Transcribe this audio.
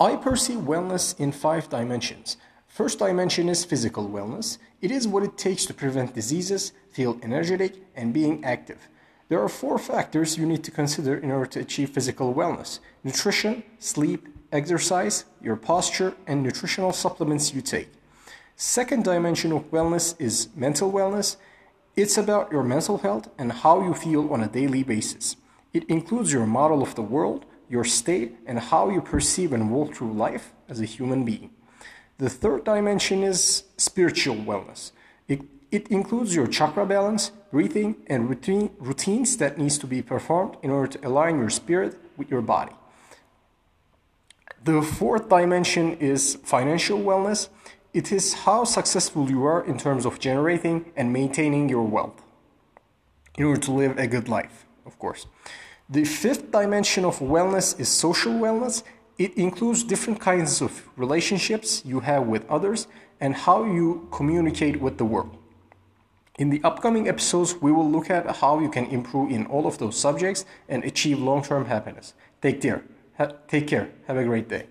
I perceive wellness in five dimensions. First dimension is physical wellness. It is what it takes to prevent diseases, feel energetic, and being active. There are four factors you need to consider in order to achieve physical wellness nutrition, sleep, exercise, your posture, and nutritional supplements you take. Second dimension of wellness is mental wellness. It's about your mental health and how you feel on a daily basis. It includes your model of the world, your state, and how you perceive and walk through life as a human being. The third dimension is spiritual wellness. It, it includes your chakra balance, breathing, and routine, routines that needs to be performed in order to align your spirit with your body. The fourth dimension is financial wellness. It is how successful you are in terms of generating and maintaining your wealth in order to live a good life, of course. The fifth dimension of wellness is social wellness. It includes different kinds of relationships you have with others and how you communicate with the world. In the upcoming episodes, we will look at how you can improve in all of those subjects and achieve long term happiness. Take care. Ha- take care. Have a great day.